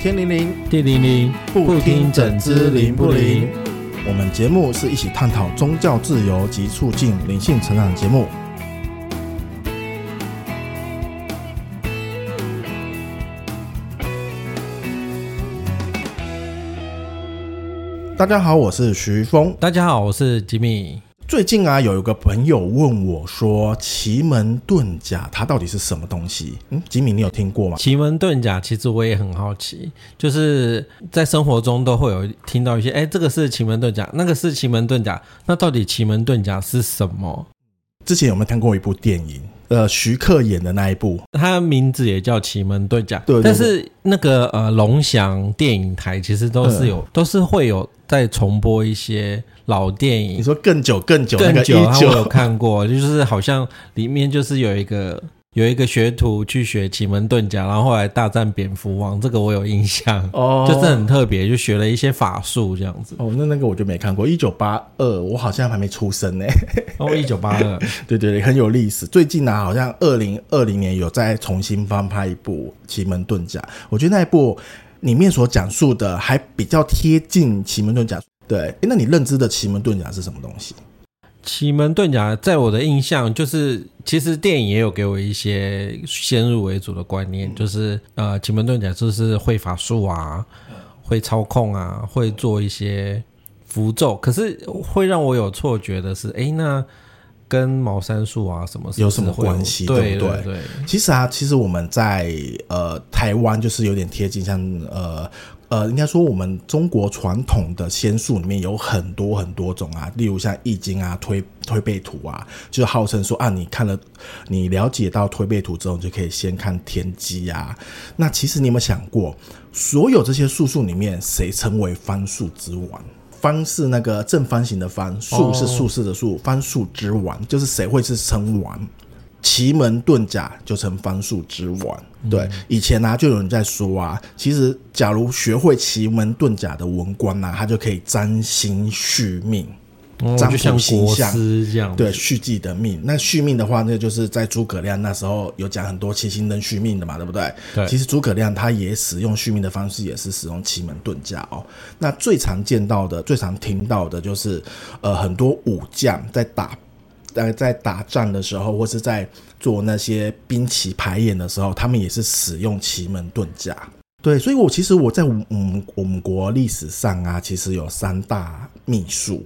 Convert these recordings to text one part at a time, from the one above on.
天灵灵，地灵灵，不听整只灵不灵？我们节目是一起探讨宗教自由及促进灵性成长的节目。大家好，我是徐峰。大家好，我是吉米。最近啊，有一个朋友问我说：“奇门遁甲它到底是什么东西？”嗯，吉米，你有听过吗？奇门遁甲其实我也很好奇，就是在生活中都会有听到一些，哎，这个是奇门遁甲，那个是奇门遁甲，那到底奇门遁甲是什么？之前有没有看过一部电影？呃，徐克演的那一部，他名字也叫奇门遁甲。对，但是那个呃，龙翔电影台其实都是有，嗯、都是会有在重播一些。老电影，你说更久更久更久，我有看过，就是好像里面就是有一个有一个学徒去学奇门遁甲，然后后来大战蝙蝠王，这个我有印象哦，就是很特别，就学了一些法术这样子。哦，那那个我就没看过。一九八二，我好像还没出生呢。哦，一九八二，对对对，很有历史。最近呢、啊，好像二零二零年有再重新翻拍一部奇门遁甲，我觉得那一部里面所讲述的还比较贴近奇门遁甲。对，那你认知的奇门遁甲是什么东西？奇门遁甲在我的印象就是，其实电影也有给我一些先入为主的观念，嗯、就是呃，奇门遁甲就是会法术啊，会操控啊，会做一些符咒。可是会让我有错觉的是，哎，那跟茅山术啊什么有什么关系？对不对，对，对？其实啊，其实我们在呃台湾就是有点贴近，像呃。呃，应该说我们中国传统的仙术里面有很多很多种啊，例如像易经啊、推推背图啊，就是号称说啊，你看了，你了解到推背图之后，你就可以先看天机啊。那其实你有没有想过，所有这些术数里面，谁称为方术之王？方是那个正方形的方，术是术士的术，哦、方术之王就是谁会是称王？奇门遁甲就成方术之王。对，以前呢、啊、就有人在说啊，其实假如学会奇门遁甲的文官呢、啊，他就可以占星续命，占卜星象这样。对，续自己的命。那续命的话，那就是在诸葛亮那时候有讲很多七星灯续命的嘛，对不对？对。其实诸葛亮他也使用续命的方式，也是使用奇门遁甲哦。那最常见到的、最常听到的就是，呃，很多武将在打。在在打仗的时候，或是在做那些兵棋排演的时候，他们也是使用奇门遁甲。对，所以我其实我在我们我们国历史上啊，其实有三大秘术，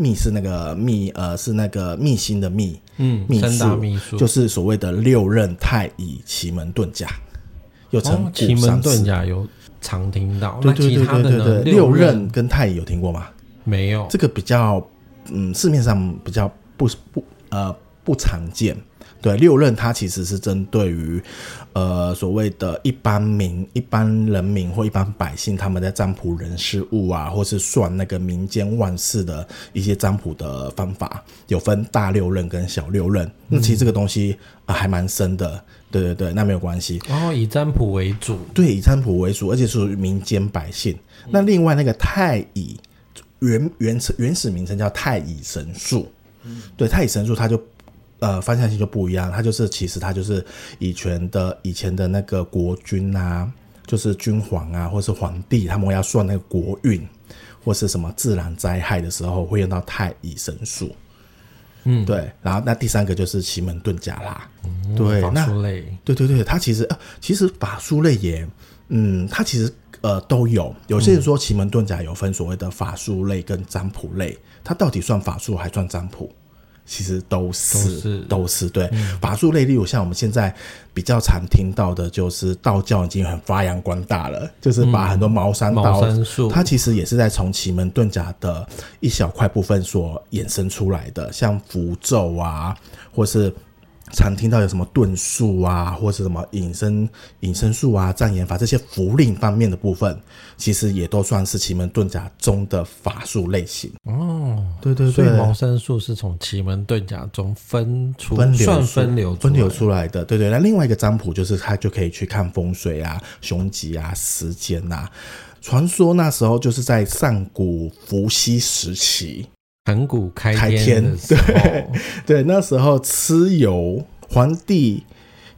秘是那个密，呃，是那个密心的密，嗯，秘术就是所谓的六壬太乙奇门遁甲，又称、哦、奇门遁甲，有常听到。对对对对对对，六壬跟太乙有听过吗？没有，这个比较，嗯，市面上比较。不不呃不常见，对六壬它其实是针对于呃所谓的一般民、一般人民或一般百姓，他们在占卜人事物啊，或是算那个民间万事的一些占卜的方法，有分大六壬跟小六壬。那、嗯、其实这个东西啊、呃、还蛮深的，对对对，那没有关系。哦，以占卜为主，对，以占卜为主，而且属于民间百姓。嗯、那另外那个太乙原原原始名称叫太乙神术。嗯，对，太乙神术，它就呃方向性就不一样，它就是其实它就是以前的以前的那个国君啊，就是君皇啊，或是皇帝，他们要算那个国运或是什么自然灾害的时候，会用到太乙神术。嗯，对，然后那第三个就是奇门遁甲啦。嗯、对，那对对对，它其实呃其实法术类也嗯，它其实呃都有。有些人说奇门遁甲有分所谓的法术类跟占卜类。它到底算法术还算占卜？其实都是都是，对、嗯、法术类。例如像我们现在比较常听到的，就是道教已经很发扬光大了，就是把很多茅山道，术，它其实也是在从奇门遁甲的一小块部分所衍生出来的，像符咒啊，或是。常听到有什么遁术啊，或是什么隐身隐身术啊、障眼法这些符令方面的部分，其实也都算是奇门遁甲中的法术类型。哦，对对对，所以茅山术是从奇门遁甲中分出分流算分流分流出来的。对对，那另外一个占卜就是他就可以去看风水啊、凶吉啊、时间呐。传说那时候就是在上古伏羲时期。盘古开天，开天，对 对，那时候蚩尤皇帝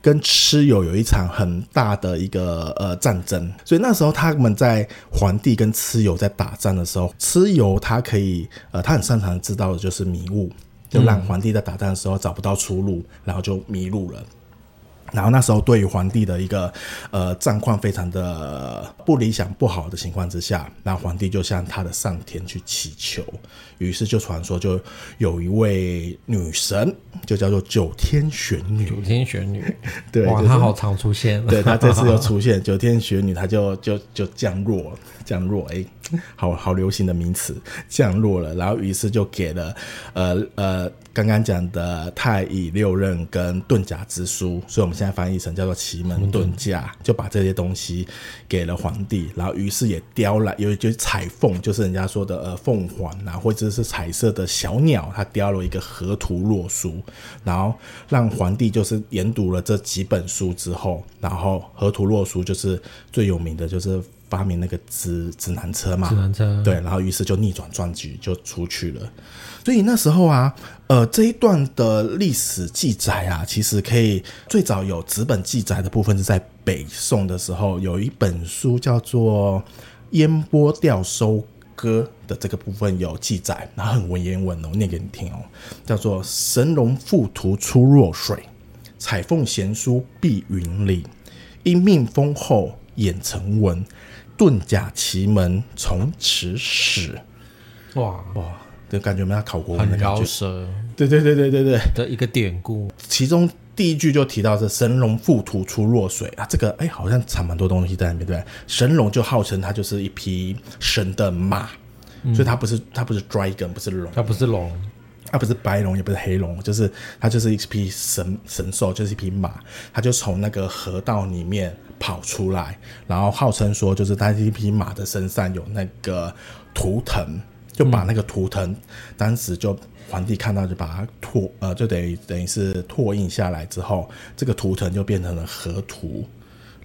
跟蚩尤有一场很大的一个呃战争，所以那时候他们在皇帝跟蚩尤在打仗的时候，蚩尤他可以呃他很擅长知道的就是迷雾，就让皇帝在打仗的时候找不到出路，然后就迷路了。然后那时候，对于皇帝的一个呃战况非常的不理想、不好的情况之下，那皇帝就向他的上天去祈求，于是就传说就有一位女神，就叫做九天玄女。九天玄女，对，哇，就是、她好常出现。对，她这次 又出现九天玄女，她就就就降落，降落，哎，好好流行的名词，降落了。然后于是就给了呃呃。刚刚讲的太乙六刃跟遁甲之书，所以我们现在翻译成叫做奇门遁甲，就把这些东西给了皇帝，然后于是也雕了，有就是彩凤，就是人家说的呃凤凰啊，或者是彩色的小鸟，他雕了一个河图洛书，然后让皇帝就是研读了这几本书之后，然后河图洛书就是最有名的就是发明那个指指南车嘛，指南车。对，然后于是就逆转战局就出去了。所以那时候啊，呃，这一段的历史记载啊，其实可以最早有纸本记载的部分是在北宋的时候，有一本书叫做《烟波调收歌》的这个部分有记载，然后很文言文哦，我念给你听哦，叫做“神龙附图出若水，彩凤贤书碧云里，因命丰厚演成文，遁甲奇门从此始。”哇。哇！就感觉没有考过文的感觉，饶舌，对对对对对对。的一个典故。其中第一句就提到是“神龙附土出若水”啊，这个哎好像藏蛮多东西在里面，对，神龙就号称它就是一匹神的马，嗯、所以它不是它不是 dragon，不是龙，它不是龙，它不是白龙，也不是黑龙，就是它就是一匹神神兽，就是一匹马，它就从那个河道里面跑出来，然后号称说就是他一匹马的身上有那个图腾。就把那个图腾，当时就皇帝看到，就把它拓呃，就等于等于是拓印下来之后，这个图腾就变成了河图。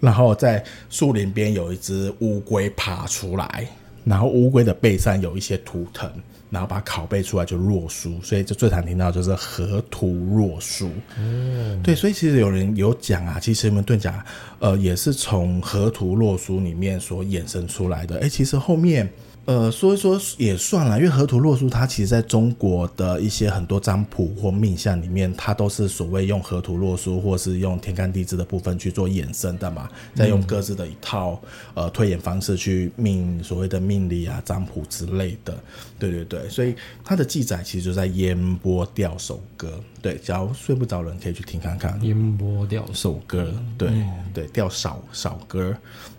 然后在树林边有一只乌龟爬出来，然后乌龟的背上有一些图腾，然后把它拷贝出来就若书，所以就最常听到就是河图若书。嗯，对，所以其实有人有讲啊，其实门遁甲呃也是从河图若书里面所衍生出来的。哎、其实后面。呃，说一说也算了，因为河图洛书它其实在中国的一些很多占卜或命相里面，它都是所谓用河图洛书或是用天干地支的部分去做衍生的嘛，再用各自的一套呃推演方式去命所谓的命理啊、占卜之类的。对对对，所以它的记载其实就在《烟波调收歌》。对，只要睡不着人可以去听看看《烟波调收歌》。对、嗯、对，调少少歌。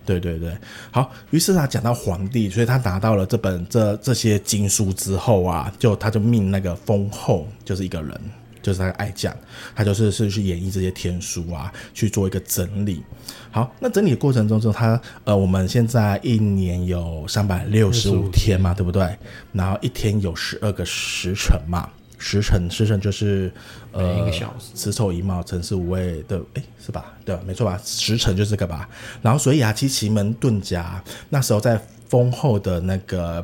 对对对，好。于是他讲到皇帝，所以他拿到了这本这这些经书之后啊，就他就命那个丰厚，就是一个人，就是他爱将，他就是是去演绎这些天书啊，去做一个整理。好，那整理的过程中，就他呃，我们现在一年有三百六十五天嘛，对不对？然后一天有十二个时辰嘛。时辰，时辰就是呃，一个小时，子丑寅卯辰巳午未的，哎，是吧？对？没错吧？时辰就是这个吧。然后，所以啊，其实奇门遁甲那时候在丰厚的那个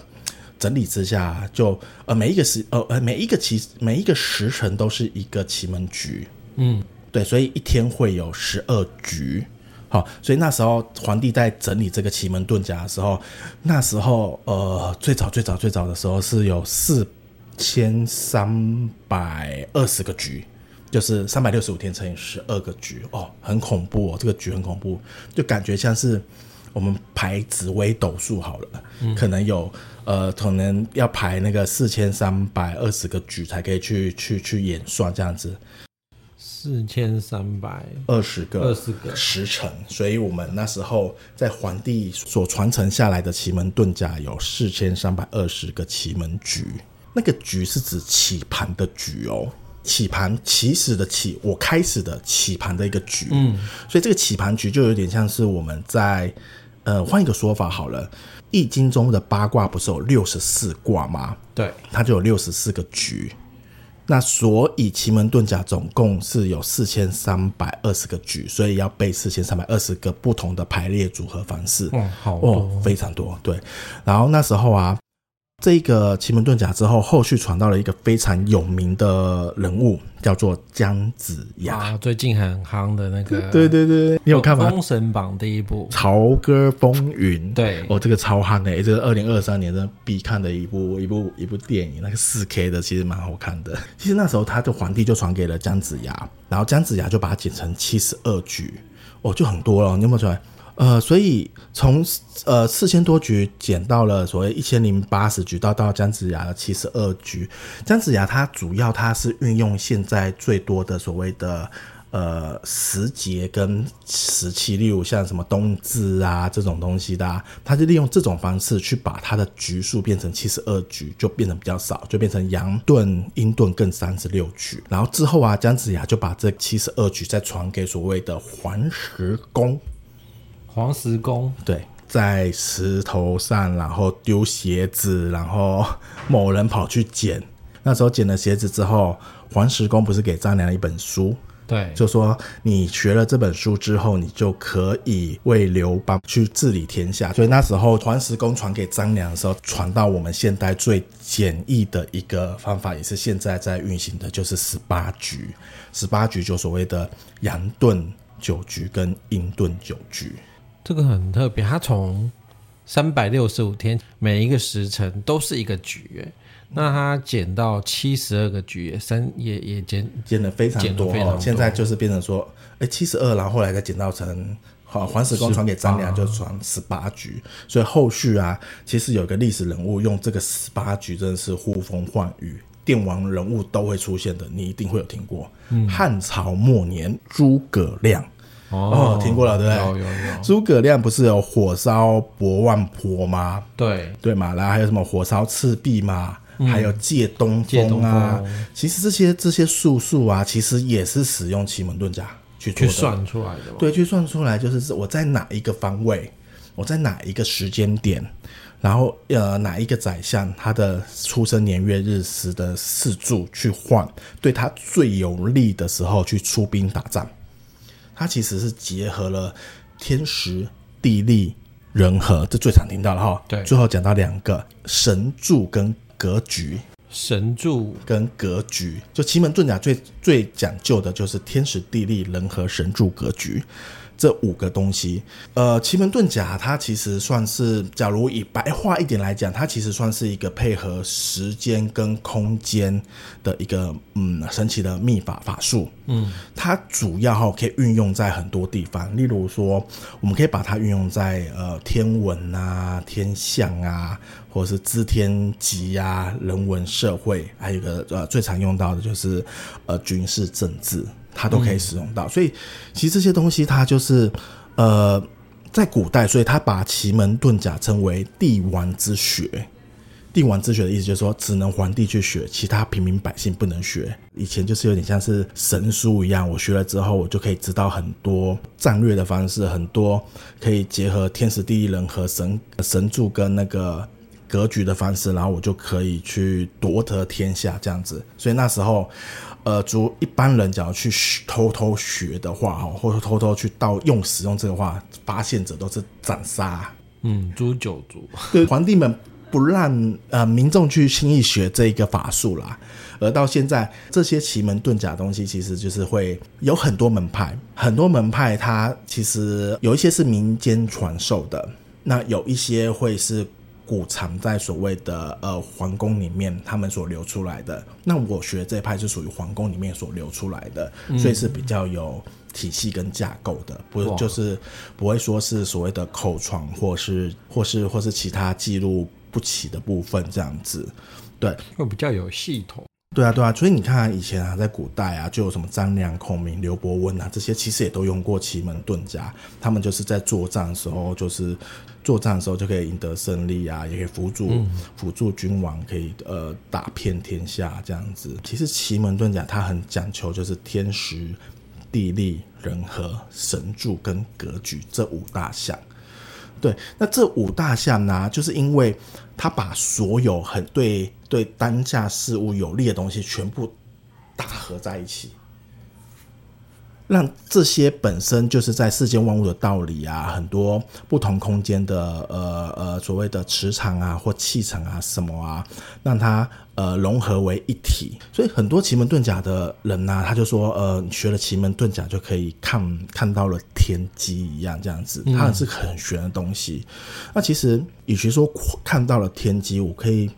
整理之下，就呃，每一个时呃呃，每一个奇每一个时辰都是一个奇门局。嗯，对，所以一天会有十二局。好，所以那时候皇帝在整理这个奇门遁甲的时候，那时候呃，最早最早最早的时候是有四。千三百二十个局，就是三百六十五天乘以十二个局。哦，很恐怖哦，这个局很恐怖，就感觉像是我们排紫微斗数好了，嗯、可能有呃，可能要排那个四千三百二十个局才可以去去去演算这样子，四千三百二十个。二十个时辰，所以我们那时候在皇帝所传承下来的奇门遁甲有四千三百二十个奇门局。那个局是指起盘的局哦，起盘起始的起，我开始的起盘的一个局，嗯，所以这个起盘局就有点像是我们在，呃，换一个说法好了，《易经》中的八卦不是有六十四卦吗？对，它就有六十四个局，那所以奇门遁甲总共是有四千三百二十个局，所以要背四千三百二十个不同的排列组合方式，哦，好哦，非常多，对，然后那时候啊。这个奇门遁甲之后，后续传到了一个非常有名的人物，叫做姜子牙。啊，最近很夯的那个。对对对，你有看吗？封神榜第一部《朝歌风云》。对，哦，这个超夯的，这个二零二三年的必看的一部一部一部电影，那个四 K 的，其实蛮好看的。其实那时候他的皇帝就传给了姜子牙，然后姜子牙就把它剪成七十二局，哦，就很多了，你有没有出来？呃，所以从呃四千多局减到了所谓一千零八十局，到到姜子牙的七十二局。姜子牙他主要他是运用现在最多的所谓的呃时节跟时期，例如像什么冬至啊这种东西的，啊，它就利用这种方式去把它的局数变成七十二局，就变成比较少，就变成阳遁、阴遁各三十六局。然后之后啊，姜子牙就把这七十二局再传给所谓的黄石公。黄石公对，在石头上，然后丢鞋子，然后某人跑去捡。那时候捡了鞋子之后，黄石公不是给张良一本书？对，就说你学了这本书之后，你就可以为刘邦去治理天下。所以那时候黄石公传给张良的时候，传到我们现代最简易的一个方法，也是现在在运行的，就是十八局。十八局就所谓的阳遁九局跟阴遁九局。这个很特别，它从三百六十五天每一个时辰都是一个局，哎，那它减到七十二个局，三也也减减的非常多。现在就是变成说，哎，七十二，然后后来再减到成，好，黄石公传给张良就传十八局，所以后续啊，其实有个历史人物用这个十八局真的是呼风唤雨，电王人物都会出现的，你一定会有听过。嗯，汉朝末年诸葛亮。哦，听过了，对不对？有有有。诸葛亮不是有火烧博望坡吗？对对嘛，然后还有什么火烧赤壁嘛，嗯、还有借东风啊。其实这些这些术数啊，其实也是使用奇门遁甲去去算出来的。对，去算出来就是我在哪一个方位，我在哪一个时间点，然后呃哪一个宰相他的出生年月日时的四柱去换，对他最有利的时候去出兵打仗。它其实是结合了天时、地利、人和，这最常听到的哈。对，最后讲到两个神助跟格局。神助跟格局，就奇门遁甲最最讲究的就是天时、地利、人和、神助、格局。这五个东西，呃，奇门遁甲它其实算是，假如以白话一点来讲，它其实算是一个配合时间跟空间的一个嗯神奇的秘法法术。嗯，它主要哈可以运用在很多地方，例如说，我们可以把它运用在呃天文啊、天象啊，或者是知天吉啊、人文社会，还有一个呃最常用到的就是呃军事政治。它都可以使用到，所以其实这些东西它就是，呃，在古代，所以他把奇门遁甲称为帝王之学。帝王之学的意思就是说，只能皇帝去学，其他平民百姓不能学。以前就是有点像是神书一样，我学了之后，我就可以知道很多战略的方式，很多可以结合天时地利人和神神助跟那个格局的方式，然后我就可以去夺得天下这样子。所以那时候。呃，如一般人只要去偷偷学的话，哈，或者偷偷去盗用使用这个话，发现者都是斩杀。嗯，诛九族。对，皇帝们不让呃民众去轻易学这一个法术啦。而到现在，这些奇门遁甲东西，其实就是会有很多门派，很多门派它其实有一些是民间传授的，那有一些会是。古藏在所谓的呃皇宫里面，他们所流出来的。那我学这一派是属于皇宫里面所流出来的，嗯、所以是比较有体系跟架构的，不是就是不会说是所谓的口传，或是或是或是其他记录不起的部分这样子。对，会比较有系统。对啊，对啊，所以你看啊，以前啊，在古代啊，就有什么张良、孔明、刘伯温啊，这些其实也都用过奇门遁甲。他们就是在作战的时候，就是作战的时候就可以赢得胜利啊，也可以辅助辅助君王，可以呃打遍天下这样子。其实奇门遁甲它很讲求就是天时、地利、人和、神助跟格局这五大项。对，那这五大项呢，就是因为他把所有很对对当下事物有利的东西全部打合在一起，让这些本身就是在世间万物的道理啊，很多不同空间的呃呃所谓的磁场啊或气场啊什么啊，让它呃融合为一体。所以很多奇门遁甲的人呐、啊，他就说呃，学了奇门遁甲就可以看看到了天机一样这样子，它是很玄的东西。那其实与其说看到了天机，我可以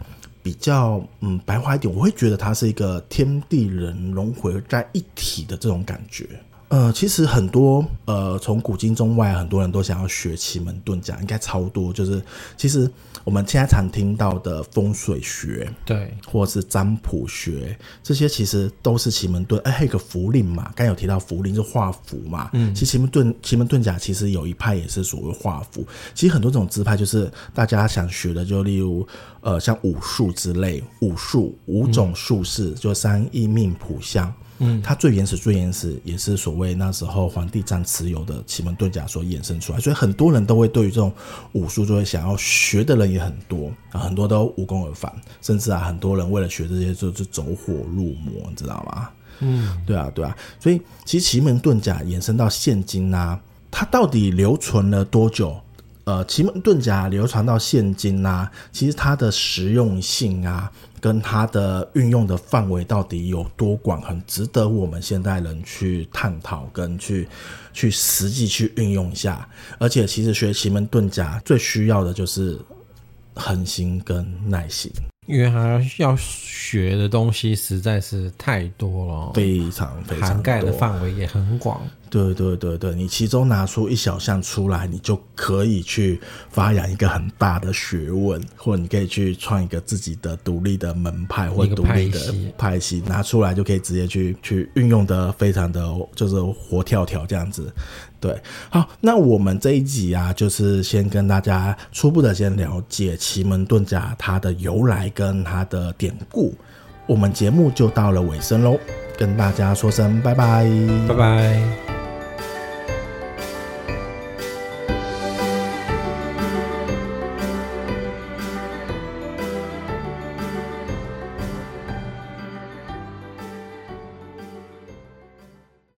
比较嗯白话一点，我会觉得它是一个天地人融合在一体的这种感觉。呃，其实很多呃，从古今中外，很多人都想要学奇门遁甲，应该超多。就是其实我们现在常听到的风水学，对，或者是占卜学，这些其实都是奇门遁。哎，还有个符令嘛，刚有提到符令是画符嘛。嗯，其实奇门遁奇门遁甲其实有一派也是所谓画符。其实很多种支派就是大家想学的，就例如呃，像武术之类，武术五种术式，嗯、就三一命卜相。嗯，它最原始、最原始也是所谓那时候皇帝占持有的奇门遁甲所衍生出来，所以很多人都会对于这种武术就会想要学的人也很多啊，很多都无功而返，甚至啊，很多人为了学这些就是走火入魔，你知道吗？嗯，对啊，对啊，所以其实奇门遁甲衍生到现今啊，它到底留存了多久？呃，奇门遁甲流传到现今啊，其实它的实用性啊。跟它的运用的范围到底有多广，很值得我们现代人去探讨跟去去实际去运用一下。而且，其实学奇门遁甲最需要的就是恒心跟耐心。因为它要学的东西实在是太多了，非常非常涵盖的范围也很广。对对对对，你其中拿出一小项出来，你就可以去发扬一个很大的学问，或者你可以去创一个自己的独立的门派或独立的派系，拿出来就可以直接去去运用的非常的就是活跳跳这样子。对，好，那我们这一集啊，就是先跟大家初步的先了解奇门遁甲它的由来跟它的典故，我们节目就到了尾声喽，跟大家说声拜拜，拜拜。